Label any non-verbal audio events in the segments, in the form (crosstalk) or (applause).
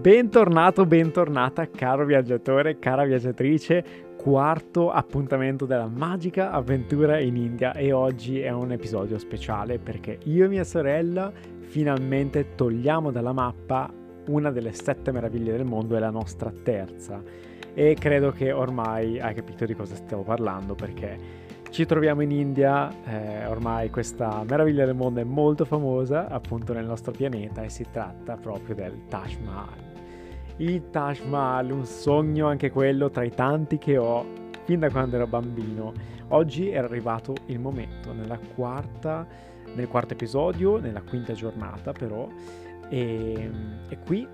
Bentornato, bentornata, caro viaggiatore, cara viaggiatrice, quarto appuntamento della magica avventura in India e oggi è un episodio speciale perché io e mia sorella finalmente togliamo dalla mappa una delle sette meraviglie del mondo e la nostra terza e credo che ormai hai capito di cosa stiamo parlando perché ci troviamo in India, eh, ormai questa meraviglia del mondo è molto famosa appunto nel nostro pianeta e si tratta proprio del Taj Mahal. Il Taj Mahal, un sogno anche quello tra i tanti che ho fin da quando ero bambino. Oggi è arrivato il momento, quarta, nel quarto episodio, nella quinta giornata però, e, e qui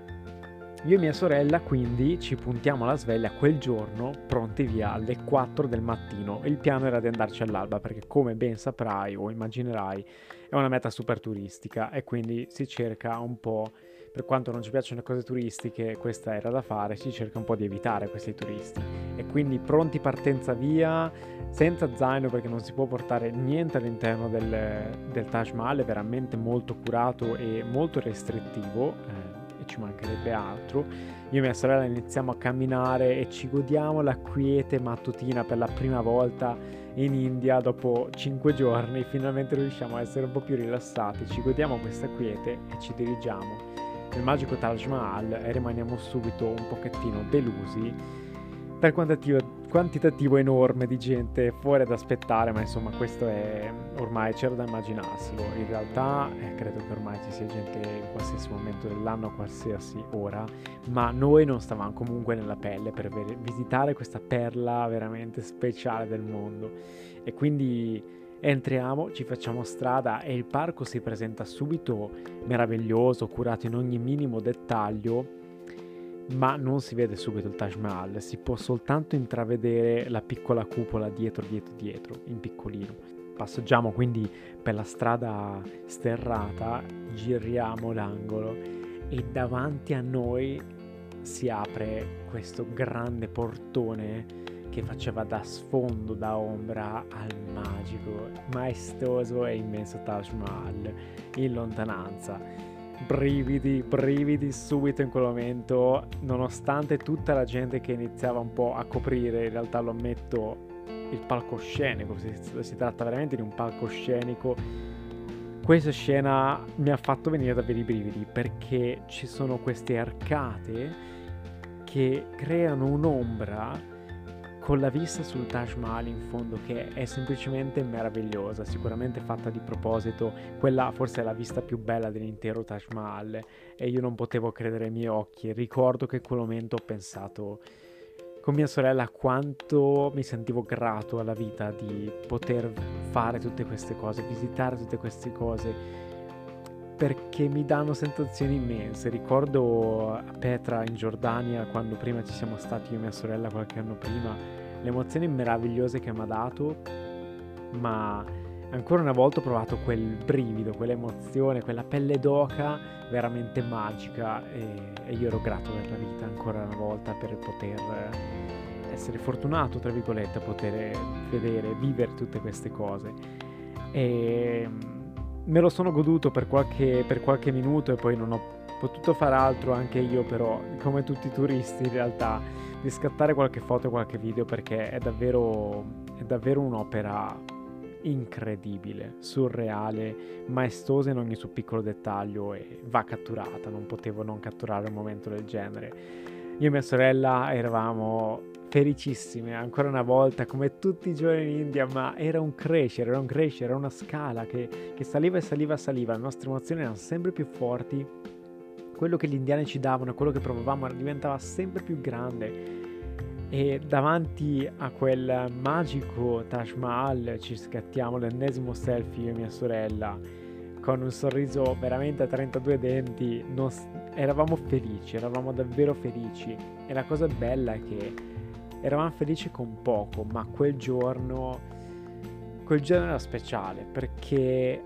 io e mia sorella quindi ci puntiamo alla sveglia quel giorno, pronti via alle 4 del mattino. Il piano era di andarci all'alba perché come ben saprai o immaginerai è una meta super turistica e quindi si cerca un po', per quanto non ci piacciono le cose turistiche, questa era da fare, si cerca un po' di evitare questi turisti. E quindi pronti partenza via, senza zaino perché non si può portare niente all'interno del, del Taj Mahal, è veramente molto curato e molto restrittivo. Eh, ci mancherebbe altro. Io e mia sorella iniziamo a camminare e ci godiamo la quiete mattutina per la prima volta in India dopo 5 giorni. Finalmente riusciamo a essere un po' più rilassati, ci godiamo questa quiete e ci dirigiamo nel magico Taj Mahal e rimaniamo subito un pochettino delusi per quantitativo quantitativo enorme di gente fuori ad aspettare, ma insomma questo è ormai c'era da immaginarselo. In realtà eh, credo che ormai ci sia gente in qualsiasi momento dell'anno, a qualsiasi ora, ma noi non stavamo comunque nella pelle per visitare questa perla veramente speciale del mondo. E quindi entriamo, ci facciamo strada e il parco si presenta subito meraviglioso, curato in ogni minimo dettaglio ma non si vede subito il Taj Mahal, si può soltanto intravedere la piccola cupola dietro, dietro, dietro, in piccolino. Passeggiamo quindi per la strada sterrata, giriamo l'angolo e davanti a noi si apre questo grande portone che faceva da sfondo, da ombra al magico, maestoso e immenso Taj Mahal in lontananza brividi, brividi subito in quel momento, nonostante tutta la gente che iniziava un po' a coprire, in realtà lo ammetto, il palcoscenico, si, si tratta veramente di un palcoscenico. Questa scena mi ha fatto venire davvero i brividi perché ci sono queste arcate che creano un'ombra con la vista sul Taj Mahal in fondo che è semplicemente meravigliosa, sicuramente fatta di proposito, quella forse è la vista più bella dell'intero Taj Mahal e io non potevo credere ai miei occhi, ricordo che in quel momento ho pensato con mia sorella quanto mi sentivo grato alla vita di poter fare tutte queste cose, visitare tutte queste cose perché mi danno sensazioni immense. Ricordo a Petra in Giordania quando prima ci siamo stati io e mia sorella qualche anno prima le emozioni meravigliose che mi ha dato, ma ancora una volta ho provato quel brivido, quell'emozione, quella pelle d'oca veramente magica e, e io ero grato per la vita ancora una volta per poter essere fortunato, tra virgolette, a poter vedere, vivere tutte queste cose. E me lo sono goduto per qualche, per qualche minuto e poi non ho potuto fare altro anche io però, come tutti i turisti in realtà di scattare qualche foto qualche video perché è davvero, è davvero un'opera incredibile, surreale, maestosa in ogni suo piccolo dettaglio e va catturata, non potevo non catturare un momento del genere. Io e mia sorella eravamo felicissime ancora una volta come tutti i giorni in India ma era un crescere era un crescere era una scala che, che saliva e saliva e saliva. Le nostre emozioni erano sempre più forti. Quello che gli indiani ci davano, quello che provavamo diventava sempre più grande. E davanti a quel magico Taj Mahal ci scattiamo l'ennesimo selfie io e mia sorella con un sorriso veramente a 32 denti. Non, eravamo felici eravamo davvero felici. E la cosa bella è che eravamo felici con poco ma quel giorno quel giorno era speciale perché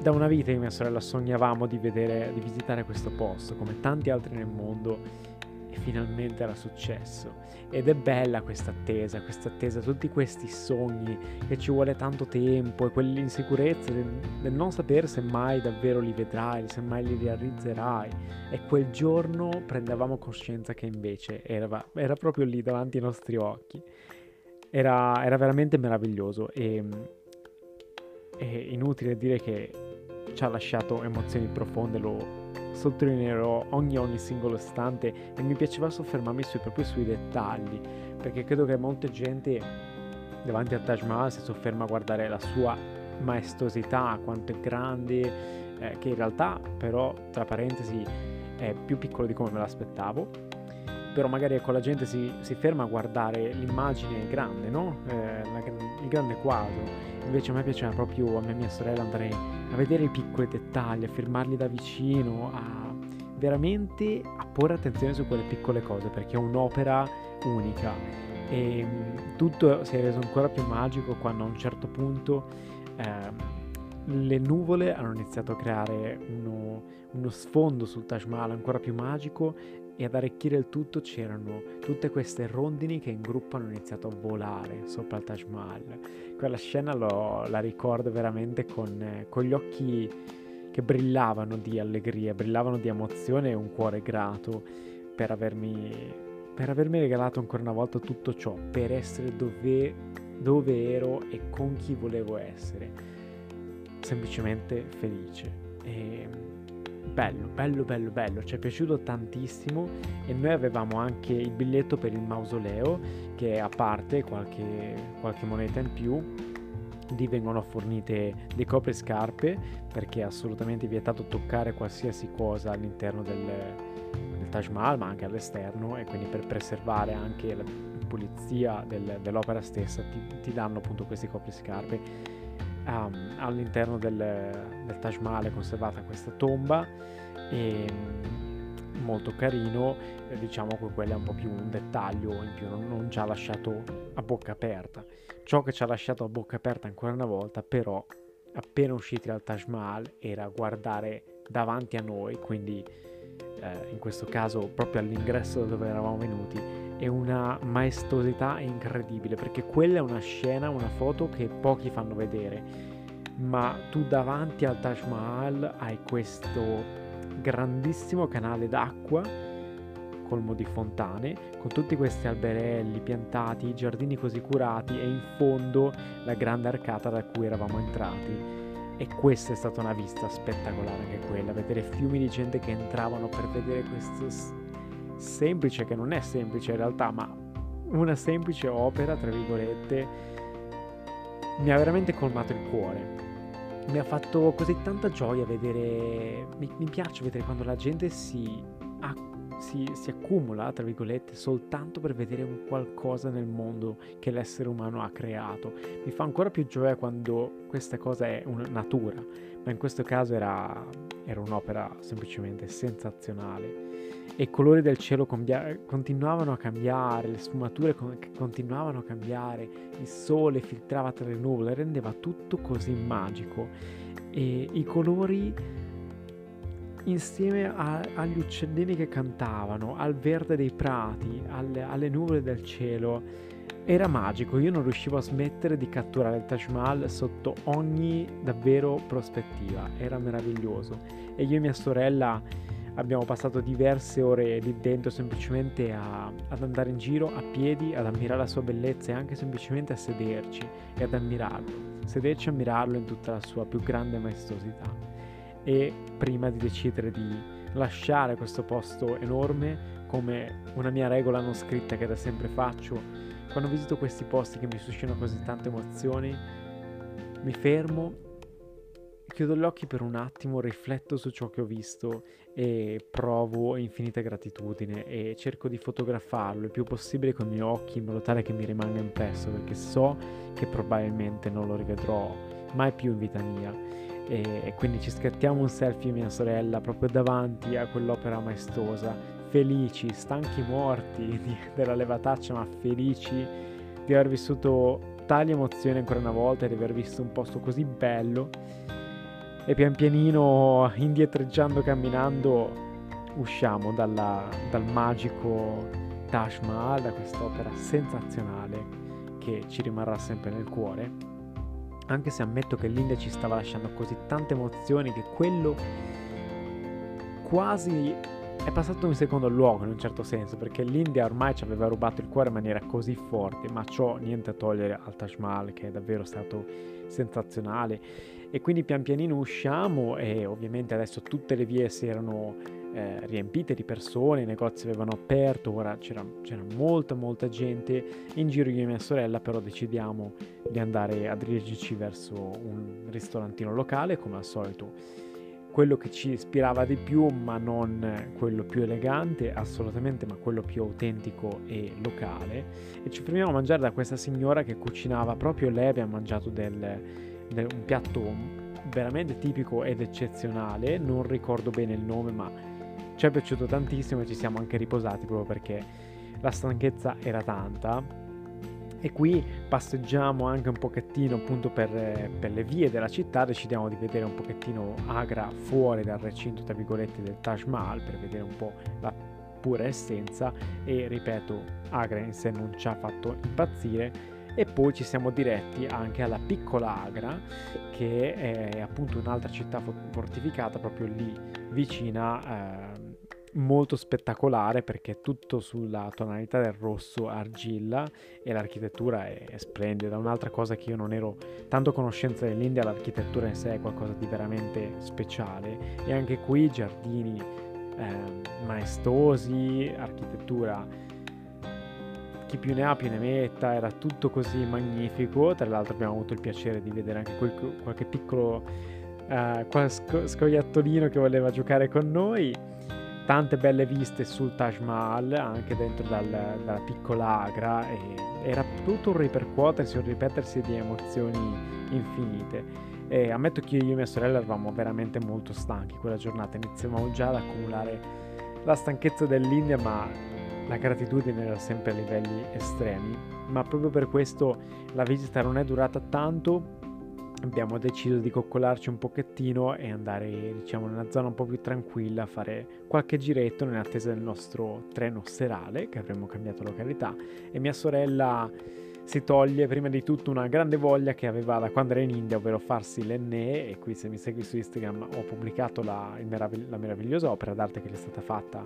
da una vita io e mia sorella sognavamo di vedere, di visitare questo posto, come tanti altri nel mondo, e finalmente era successo. Ed è bella questa attesa, questa attesa, tutti questi sogni che ci vuole tanto tempo e quell'insicurezza del, del non sapere se mai davvero li vedrai, se mai li realizzerai. E quel giorno prendevamo coscienza che invece era, era proprio lì davanti ai nostri occhi. Era, era veramente meraviglioso e, è inutile dire che ci ha lasciato emozioni profonde, lo, sottolineerò ogni, ogni singolo istante e mi piaceva soffermarmi sui, proprio sui dettagli, perché credo che molta gente davanti al Taj Mahal si sofferma a guardare la sua maestosità, quanto è grande, eh, che in realtà però, tra parentesi, è più piccolo di come me l'aspettavo, però magari ecco la gente si, si ferma a guardare l'immagine grande, no? Eh, la, il grande quadro. Invece a me piaceva proprio, a me e mia sorella, andare a vedere i piccoli dettagli, a fermarli da vicino, a veramente a porre attenzione su quelle piccole cose, perché è un'opera unica. E mm, tutto si è reso ancora più magico quando a un certo punto eh, le nuvole hanno iniziato a creare uno, uno sfondo sul Taj Mahal ancora più magico e ad arricchire il tutto c'erano tutte queste rondini che in gruppo hanno iniziato a volare sopra il Taj Mahal. Quella scena lo, la ricordo veramente con, eh, con, gli occhi che brillavano di allegria, brillavano di emozione e un cuore grato per avermi, per avermi regalato ancora una volta tutto ciò, per essere dove, dove ero e con chi volevo essere. Semplicemente felice. E bello, bello, bello, bello, ci è piaciuto tantissimo e noi avevamo anche il biglietto per il mausoleo che a parte qualche, qualche moneta in più. Lì vengono fornite dei copriscarpe perché è assolutamente vietato toccare qualsiasi cosa all'interno del, del Taj Mahal ma anche all'esterno e quindi per preservare anche la pulizia del, dell'opera stessa ti, ti danno appunto questi copriscarpe um, all'interno del, del Taj Mahal è conservata questa tomba e mm, molto carino eh, diciamo che quello è un po' più un dettaglio in più non, non ci ha lasciato a bocca aperta. Ciò che ci ha lasciato a bocca aperta ancora una volta però appena usciti dal Taj Mahal era guardare davanti a noi quindi eh, in questo caso proprio all'ingresso da dove eravamo venuti e una maestosità incredibile perché quella è una scena, una foto che pochi fanno vedere, ma tu davanti al Taj Mahal hai questo grandissimo canale d'acqua colmo di fontane, con tutti questi alberelli piantati, i giardini così curati e in fondo la grande arcata da cui eravamo entrati. E questa è stata una vista spettacolare anche quella, vedere fiumi di gente che entravano per vedere questo semplice, che non è semplice in realtà, ma una semplice opera, tra virgolette, mi ha veramente colmato il cuore. Mi ha fatto così tanta gioia vedere, mi, mi piace vedere quando la gente si, si, si accumula, tra virgolette, soltanto per vedere un qualcosa nel mondo che l'essere umano ha creato. Mi fa ancora più gioia quando questa cosa è una natura, ma in questo caso era, era un'opera semplicemente sensazionale e i colori del cielo cambia- continuavano a cambiare, le sfumature con- continuavano a cambiare, il sole filtrava tra le nuvole, rendeva tutto così magico e i colori insieme a- agli uccellini che cantavano, al verde dei prati, alle, alle nuvole del cielo, era magico, io non riuscivo a smettere di catturare il Taj Mahal sotto ogni davvero prospettiva, era meraviglioso. E io e mia sorella abbiamo passato diverse ore lì dentro semplicemente a, ad andare in giro a piedi, ad ammirare la sua bellezza e anche semplicemente a sederci e ad ammirarlo, sederci e ammirarlo in tutta la sua più grande maestosità. E prima di decidere di lasciare questo posto enorme, come una mia regola non scritta che da sempre faccio, quando visito questi posti che mi suscitano così tante emozioni, mi fermo chiudo gli occhi per un attimo, rifletto su ciò che ho visto e provo infinita gratitudine e cerco di fotografarlo il più possibile con i miei occhi in modo tale che mi rimanga impresso perché so che probabilmente non lo rivedrò mai più in vita mia e quindi ci scattiamo un selfie mia sorella proprio davanti a quell'opera maestosa. Felici, stanchi morti (laughs) di, della levataccia ma felici di aver vissuto tali emozioni ancora una volta e di aver visto un posto così bello. E pian pianino indietreggiando, camminando, usciamo dalla, dal magico Taj Mahal, da quest'opera sensazionale che ci rimarrà sempre nel cuore, anche se ammetto che l'India ci stava lasciando così tante emozioni che quello quasi è passato in secondo luogo in un certo senso, perché l'India ormai ci aveva rubato il cuore in maniera così forte, ma ciò niente a togliere al Taj Mahal che è davvero stato sensazionale. E quindi pian pianino usciamo e ovviamente adesso tutte le vie si erano eh, riempite di persone, i negozi avevano aperto, ora c'era, c'era, molta molta gente in giro io e mia sorella però decidiamo di andare a dirigerci verso un ristorantino locale come al solito. Quello che ci ispirava di più ma non quello più elegante assolutamente ma quello più autentico e locale. E ci fermiamo a mangiare da questa signora che cucinava proprio lei abbiamo mangiato del, del, un piatto veramente tipico ed eccezionale. Non ricordo bene il nome ma ci è piaciuto tantissimo e ci siamo anche riposati proprio perché la stanchezza era tanta. E qui passeggiamo anche un pochettino appunto per, per, le vie della città, decidiamo di vedere un pochettino Agra fuori dal recinto tra virgolette del Taj Mahal per vedere un po' la pura essenza e ripeto Agra in sé non ci ha fatto impazzire e poi ci siamo diretti anche alla piccola Agra che è appunto un'altra città fortificata proprio lì vicina eh, molto spettacolare perché è tutto sulla tonalità del rosso argilla e l'architettura è, splendida. Un'altra cosa che io non ero tanto a conoscenza dell'India, l'architettura in sé è qualcosa di veramente speciale e anche qui giardini eh, maestosi, architettura chi più ne ha più ne metta, era tutto così magnifico. Tra l'altro abbiamo avuto il piacere di vedere anche quel, qualche piccolo uh, scoiattolino che voleva giocare con noi tante belle viste sul Taj Mahal, anche dentro dal, dalla piccola Agra, e era tutto un ripercuotersi, un ripetersi di emozioni infinite. E ammetto che io e mia sorella eravamo veramente molto stanchi quella giornata, iniziavamo già ad accumulare la stanchezza dell'India, ma la gratitudine era sempre a livelli estremi. Ma proprio per questo la visita non è durata tanto abbiamo deciso di coccolarci un pochettino e andare diciamo in una zona un po' più tranquilla a fare qualche giretto in attesa del nostro treno serale che avremmo cambiato località. E mia sorella si toglie prima di tutto una grande voglia che aveva da quando era in India, ovvero farsi l'enne e qui se mi segui su Instagram ho pubblicato la, meravigli- la meravigliosa opera d'arte che le è stata fatta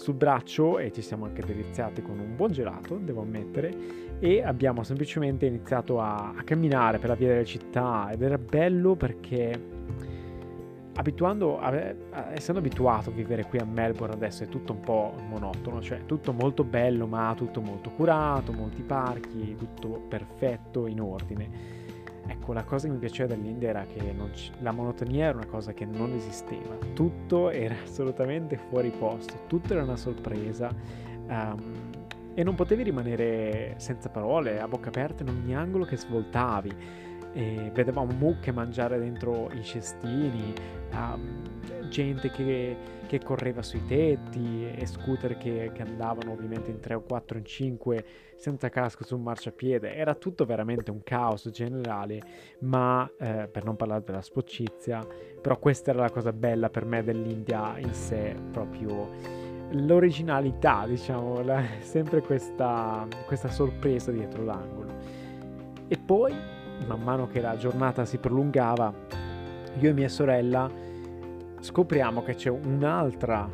sul braccio e ci siamo anche deliziati con un buon gelato, devo ammettere, e abbiamo semplicemente iniziato a, a camminare per la via della città ed era bello perché abituando, essendo abituato a vivere qui a Melbourne adesso è tutto un po' monotono, cioè tutto molto bello ma tutto molto curato, molti parchi, tutto perfetto, in ordine. Ecco, la cosa che mi piaceva dell'India era che c- la monotonia era una cosa che non esisteva, tutto era (laughs) assolutamente fuori posto, tutto era una sorpresa um, e non potevi rimanere senza parole, a bocca aperta in ogni angolo che svoltavi. E vedevamo mucche mangiare dentro i cestini, um, gente che, che, correva sui tetti e scooter che, che, andavano ovviamente in 3 o 4 in 5 senza casco su un marciapiede. Era tutto veramente un caos generale, ma eh, per non parlare della sporcizia, però questa era la cosa bella per me dell'India in sé, proprio l'originalità, diciamo, la, (laughs) sempre questa, questa sorpresa dietro l'angolo. E poi, man mano che la giornata si prolungava, io e mia sorella scopriamo che c'è un'altra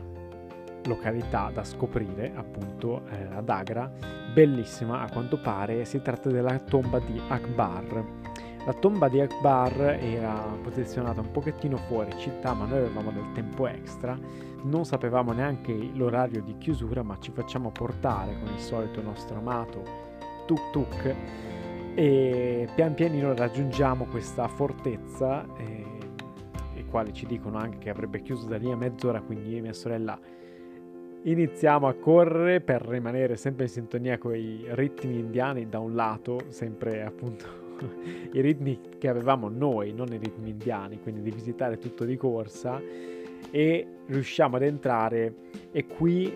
località da scoprire, appunto eh, ad Agra, bellissima a quanto pare, si tratta della tomba di Akbar. La tomba di Akbar era posizionata un pochettino fuori città, ma noi avevamo del tempo extra, non sapevamo neanche l'orario di chiusura, ma ci facciamo portare con il solito nostro amato tuk tuk e pian pianino raggiungiamo questa fortezza. Eh, quali ci dicono anche che avrebbe chiuso da lì a mezz'ora, quindi io e mia sorella iniziamo a correre per rimanere sempre in sintonia con i ritmi indiani da un lato, sempre appunto (laughs) i ritmi che avevamo noi, non i ritmi indiani, quindi di visitare tutto di corsa e riusciamo ad entrare e qui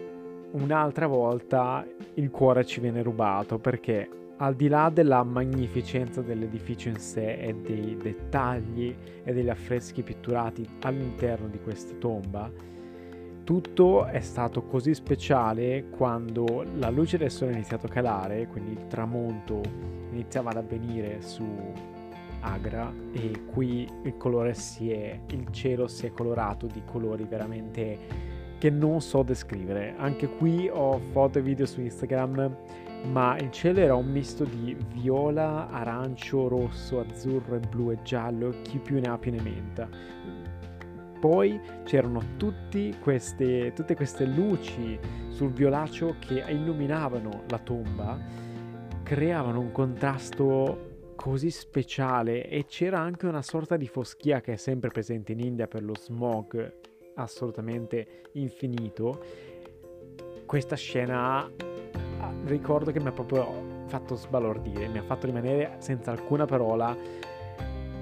un'altra volta il cuore ci viene rubato perché al di là della magnificenza dell'edificio in sé e dei dettagli e degli affreschi pitturati all'interno di questa tomba, tutto è stato così speciale quando la luce del sole ha iniziato a calare, quindi il tramonto iniziava ad avvenire su Agra e qui il colore si è, il cielo si è colorato di colori veramente che non so descrivere. Anche qui ho foto e video su Instagram, ma il cielo era un misto di viola, arancio, rosso, azzurro e blu e giallo, chi più ne ha più ne menta. Poi c'erano queste, tutte queste luci sul violaceo che illuminavano la tomba, creavano un contrasto così speciale e c'era anche una sorta di foschia che è sempre presente in India per lo smog assolutamente infinito. Questa scena ricordo che mi ha proprio fatto sbalordire, mi ha fatto rimanere senza alcuna parola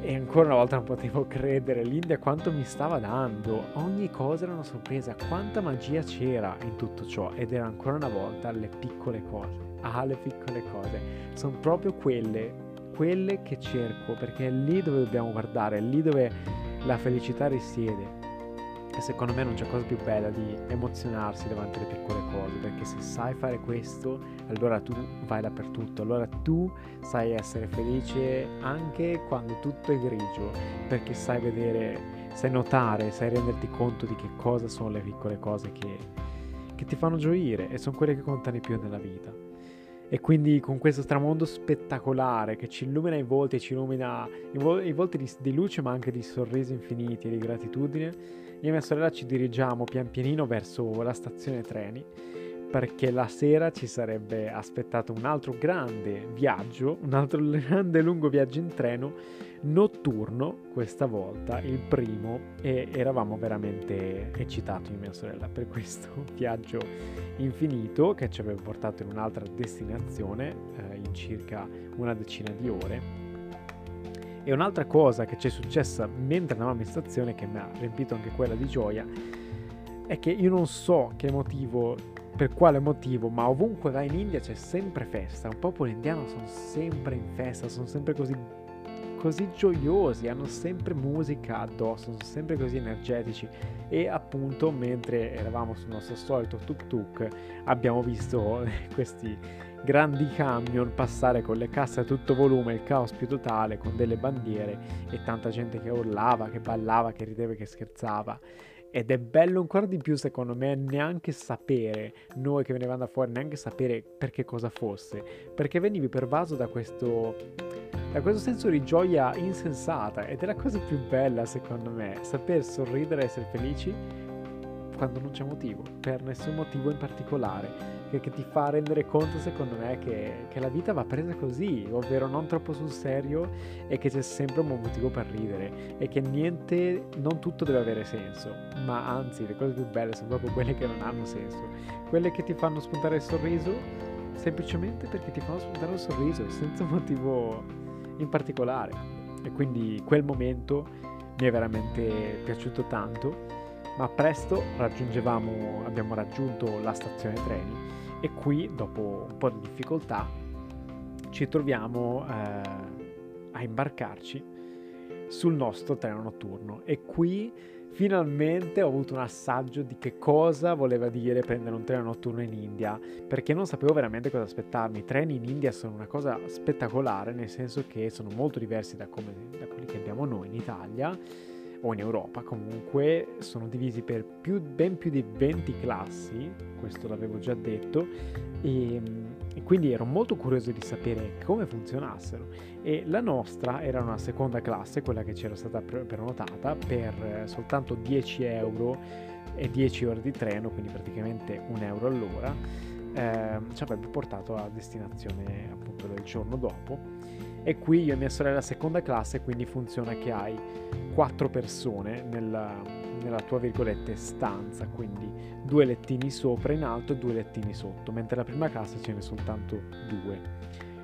e ancora una volta non potevo (laughs) credere l'India quanto mi stava dando. Ogni cosa era una sorpresa, quanta magia c'era in tutto ciò ed era ancora una volta le piccole cose. Ah, le piccole cose. Sono proprio quelle quelle che cerco, perché è lì dove dobbiamo guardare, è lì dove la felicità risiede. E secondo me non c'è cosa più bella di emozionarsi davanti alle piccole cose, perché se sai fare questo, allora tu vai dappertutto, allora tu sai essere felice anche quando tutto è grigio, perché sai vedere, sai notare, sai renderti conto di che cosa sono le piccole cose che, che ti fanno gioire e sono quelle che contano di più nella vita. E quindi con questo tramondo spettacolare che ci illumina i volti, ci illumina i, i volti di, di, luce ma anche di sorrisi infiniti e di gratitudine, io e mia sorella ci dirigiamo pian pianino verso la stazione treni perché la sera ci sarebbe aspettato un altro grande viaggio, un altro (laughs) grande lungo viaggio in treno notturno questa volta, il primo, e eravamo veramente eccitati mia sorella per questo (laughs) viaggio infinito che ci aveva portato in un'altra destinazione eh, in circa una decina di ore. E un'altra cosa che ci è successa mentre andavamo in stazione, che mi ha riempito anche quella di gioia, è che io non so che motivo per quale motivo, ma ovunque vai in India c'è sempre festa. Un popolo indiano sono sempre in festa, sono sempre così, così gioiosi, hanno sempre musica addosso, sono sempre così energetici. E appunto, mentre eravamo sul nostro solito tuk-tuk, abbiamo visto (laughs) questi grandi camion passare con le casse a tutto volume, il caos più totale, con delle bandiere e tanta gente che urlava, che ballava, che rideva, che scherzava. Ed è bello ancora di più, secondo me, neanche sapere, noi che venivamo da fuori, neanche sapere per che cosa fosse, perché venivi pervaso da questo, da questo senso di gioia insensata ed è la cosa più bella, secondo me, saper sorridere e essere felici quando non c'è motivo, per nessun motivo in particolare che, che, ti fa rendere conto, secondo me, che, che, la vita va presa così, ovvero non troppo sul serio e che c'è sempre un buon motivo per ridere e che niente, non tutto deve avere senso, ma anzi le cose più belle sono proprio quelle che non hanno senso, quelle che ti fanno spuntare il sorriso semplicemente perché ti fanno spuntare il sorriso senza motivo in particolare. E quindi quel momento mi è veramente piaciuto tanto ma presto abbiamo raggiunto la stazione treni e qui, dopo un po' di difficoltà, ci troviamo eh, a imbarcarci sul nostro treno notturno. E qui finalmente ho avuto un assaggio di che cosa voleva dire prendere un treno notturno in India, perché non sapevo veramente cosa aspettarmi. I treni in India sono una cosa spettacolare, nel senso che sono molto diversi da, come, da quelli che abbiamo noi in Italia o in Europa comunque sono divisi per più, ben più di 20 classi, questo l'avevo già detto, e, e, quindi ero molto curioso di sapere come funzionassero. E la nostra era una seconda classe, quella che c'era stata prenotata, per soltanto 10 euro e 10 ore di treno, quindi praticamente un euro all'ora, eh, ci avrebbe portato a destinazione appunto del giorno dopo e qui io e mia sorella seconda classe, quindi funziona che hai quattro persone nella, nella tua virgolette stanza, quindi due lettini sopra in alto e due lettini sotto, mentre la prima classe ce ne sono soltanto due.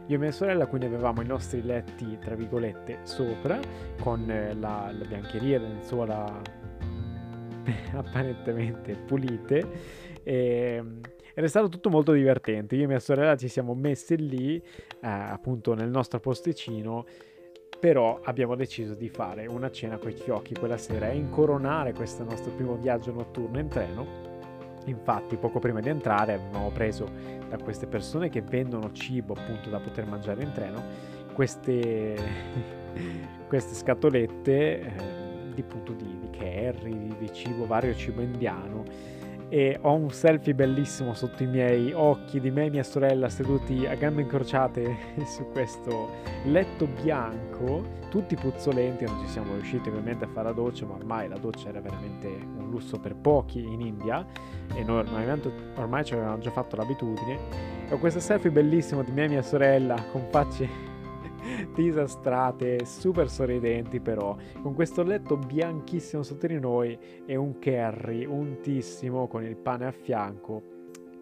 Io e mia sorella quindi avevamo i nostri letti, tra virgolette, sopra, con eh, la, la biancheria, la lenzuola (laughs) apparentemente pulite. E, ed è stato tutto molto divertente. Io e mia sorella ci siamo messe lì, eh, appunto nel nostro posticino, però abbiamo deciso di fare una cena con i fiocchi quella sera e incoronare questo nostro primo viaggio notturno in treno Infatti, poco prima di entrare avevamo preso da queste persone che vendono cibo appunto da poter mangiare in treno queste, (laughs) queste scatolette eh, di, appunto, di, di curry, di, di cibo, vario cibo indiano e ho un selfie bellissimo sotto i miei occhi di me e mia sorella seduti a gambe incrociate (laughs) su questo letto bianco, tutti puzzolenti, non ci siamo riusciti ovviamente a fare la doccia, ma ormai la doccia era veramente un lusso per pochi in India e noi ormai ci avevamo già fatto l'abitudine. E ho questo selfie bellissimo di me e mia sorella con facce disastrate, super sorridenti però, con questo letto bianchissimo sotto di noi e un curry untissimo con il pane a fianco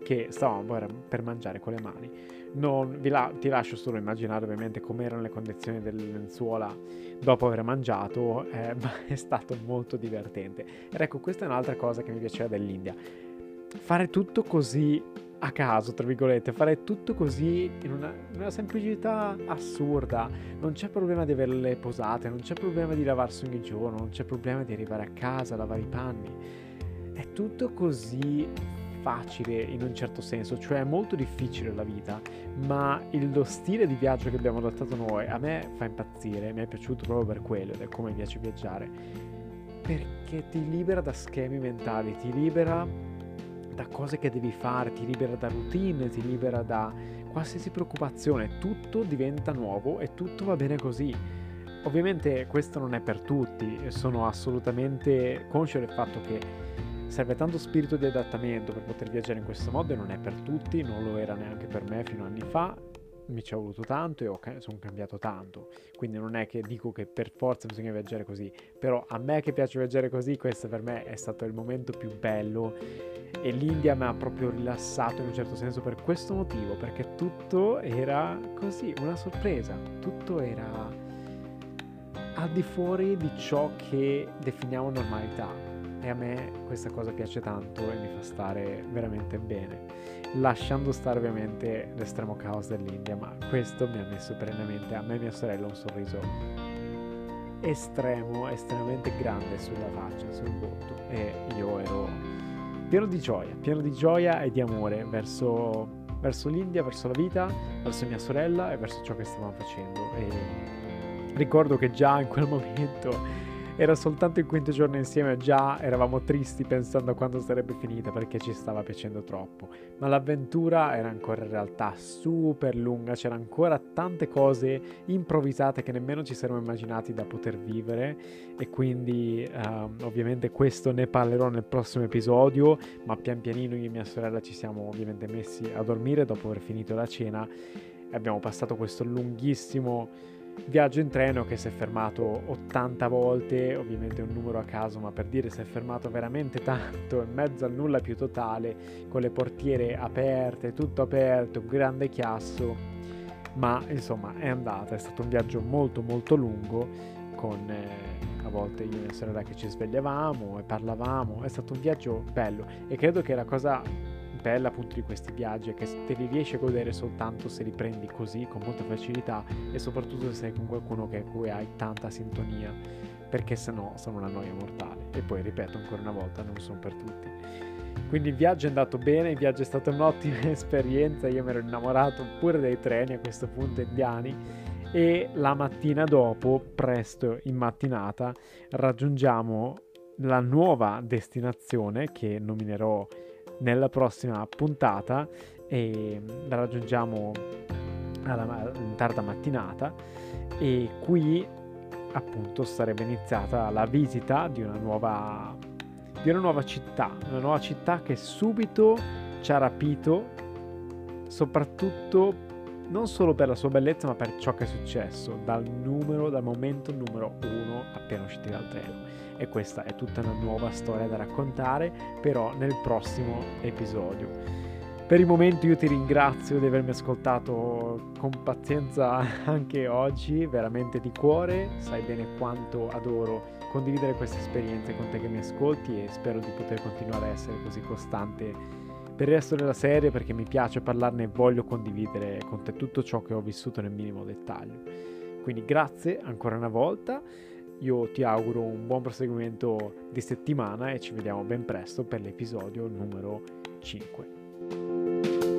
che stavamo per mangiare con le mani. Non, la, ti lascio solo immaginare ovviamente com'erano le condizioni delle lenzuola dopo aver mangiato, eh, (laughs) ma è stato molto divertente. Ed ecco, questa è un'altra cosa che mi piaceva dell'India. Fare tutto così a caso, tra virgolette, fare tutto così in una, in una, semplicità assurda. Non c'è problema di avere le posate, non c'è problema di lavarsi ogni giorno, non c'è problema di arrivare a casa, lavare i panni. È tutto così facile in un certo senso, cioè è molto difficile la vita, ma il, lo stile di viaggio che abbiamo adottato noi a me fa impazzire, mi è piaciuto proprio per quello ed è come mi piace viaggiare, perché ti libera da schemi mentali, ti libera da cose che devi fare, ti libera da routine, ti libera da qualsiasi preoccupazione, tutto diventa nuovo e tutto va bene così. Ovviamente questo non è per tutti, sono assolutamente conscio del fatto che serve tanto spirito di adattamento per poter viaggiare in questo modo e non è per tutti, non lo era neanche per me fino a anni fa, mi ci è voluto tanto e ho, sono cambiato tanto. Quindi non è che dico che per forza bisogna viaggiare così, però a me che piace viaggiare così, questo per me è stato il momento più bello e l'India mi ha proprio rilassato in un certo senso per questo motivo, perché tutto era così, una sorpresa, tutto era al di fuori di ciò che definiamo normalità. E a me questa cosa piace tanto e mi fa stare veramente bene, lasciando stare ovviamente l'estremo caos dell'India, ma questo mi ha messo perennemente a me e mia sorella un sorriso estremo, estremamente grande sulla faccia, sul volto. E io ero pieno di gioia, pieno di gioia e di amore verso, verso l'India, verso la vita, verso mia sorella e verso ciò che stavamo facendo. E ricordo che già in quel momento era soltanto il quinto giorno insieme, già eravamo tristi pensando a quando sarebbe finita perché ci stava piacendo troppo. Ma l'avventura era ancora in realtà super lunga, c'erano ancora tante cose improvvisate che nemmeno ci saremmo immaginati da poter vivere e quindi um, ovviamente questo ne parlerò nel prossimo episodio, ma pian pianino io e mia sorella ci siamo ovviamente messi a dormire dopo aver finito la cena e abbiamo passato questo lunghissimo Viaggio in treno che si è fermato 80 volte, ovviamente un numero a caso, ma per dire si è fermato veramente tanto, in mezzo al nulla più totale, con le portiere aperte, tutto aperto, un grande chiasso, ma insomma è andata, è stato un viaggio molto molto lungo, con eh, a volte io e mia sorella che ci svegliavamo e parlavamo, è stato un viaggio bello e credo che la cosa bella appunto di questi viaggi è che te li riesci a godere soltanto se li prendi così con molta facilità e soprattutto se sei con qualcuno che, con cui hai tanta sintonia perché se no sono una noia mortale. E poi ripeto ancora una volta non sono per tutti. Quindi il viaggio è andato bene il viaggio è stata un'ottima (laughs) esperienza. Io mi ero innamorato pure dei treni a questo punto indiani. E la mattina dopo presto in mattinata raggiungiamo la nuova destinazione che nominerò nella prossima puntata e la raggiungiamo alla, in tarda mattinata. E qui appunto sarebbe iniziata la visita di una nuova di una nuova città, una nuova città che subito ci ha rapito soprattutto non solo per la sua bellezza ma per ciò che è successo dal numero, dal momento numero uno appena usciti dal treno e questa è tutta una nuova storia da raccontare però nel prossimo episodio. Per il momento io ti ringrazio di avermi ascoltato con pazienza (laughs) anche oggi, veramente di cuore, sai bene quanto adoro condividere queste esperienze con te che mi ascolti e spero di poter continuare a essere così costante per il resto della serie perché mi piace parlarne e voglio condividere con te tutto ciò che ho vissuto nel minimo dettaglio. Quindi grazie ancora una volta io ti auguro un buon proseguimento di settimana e ci vediamo ben presto per l'episodio numero 5.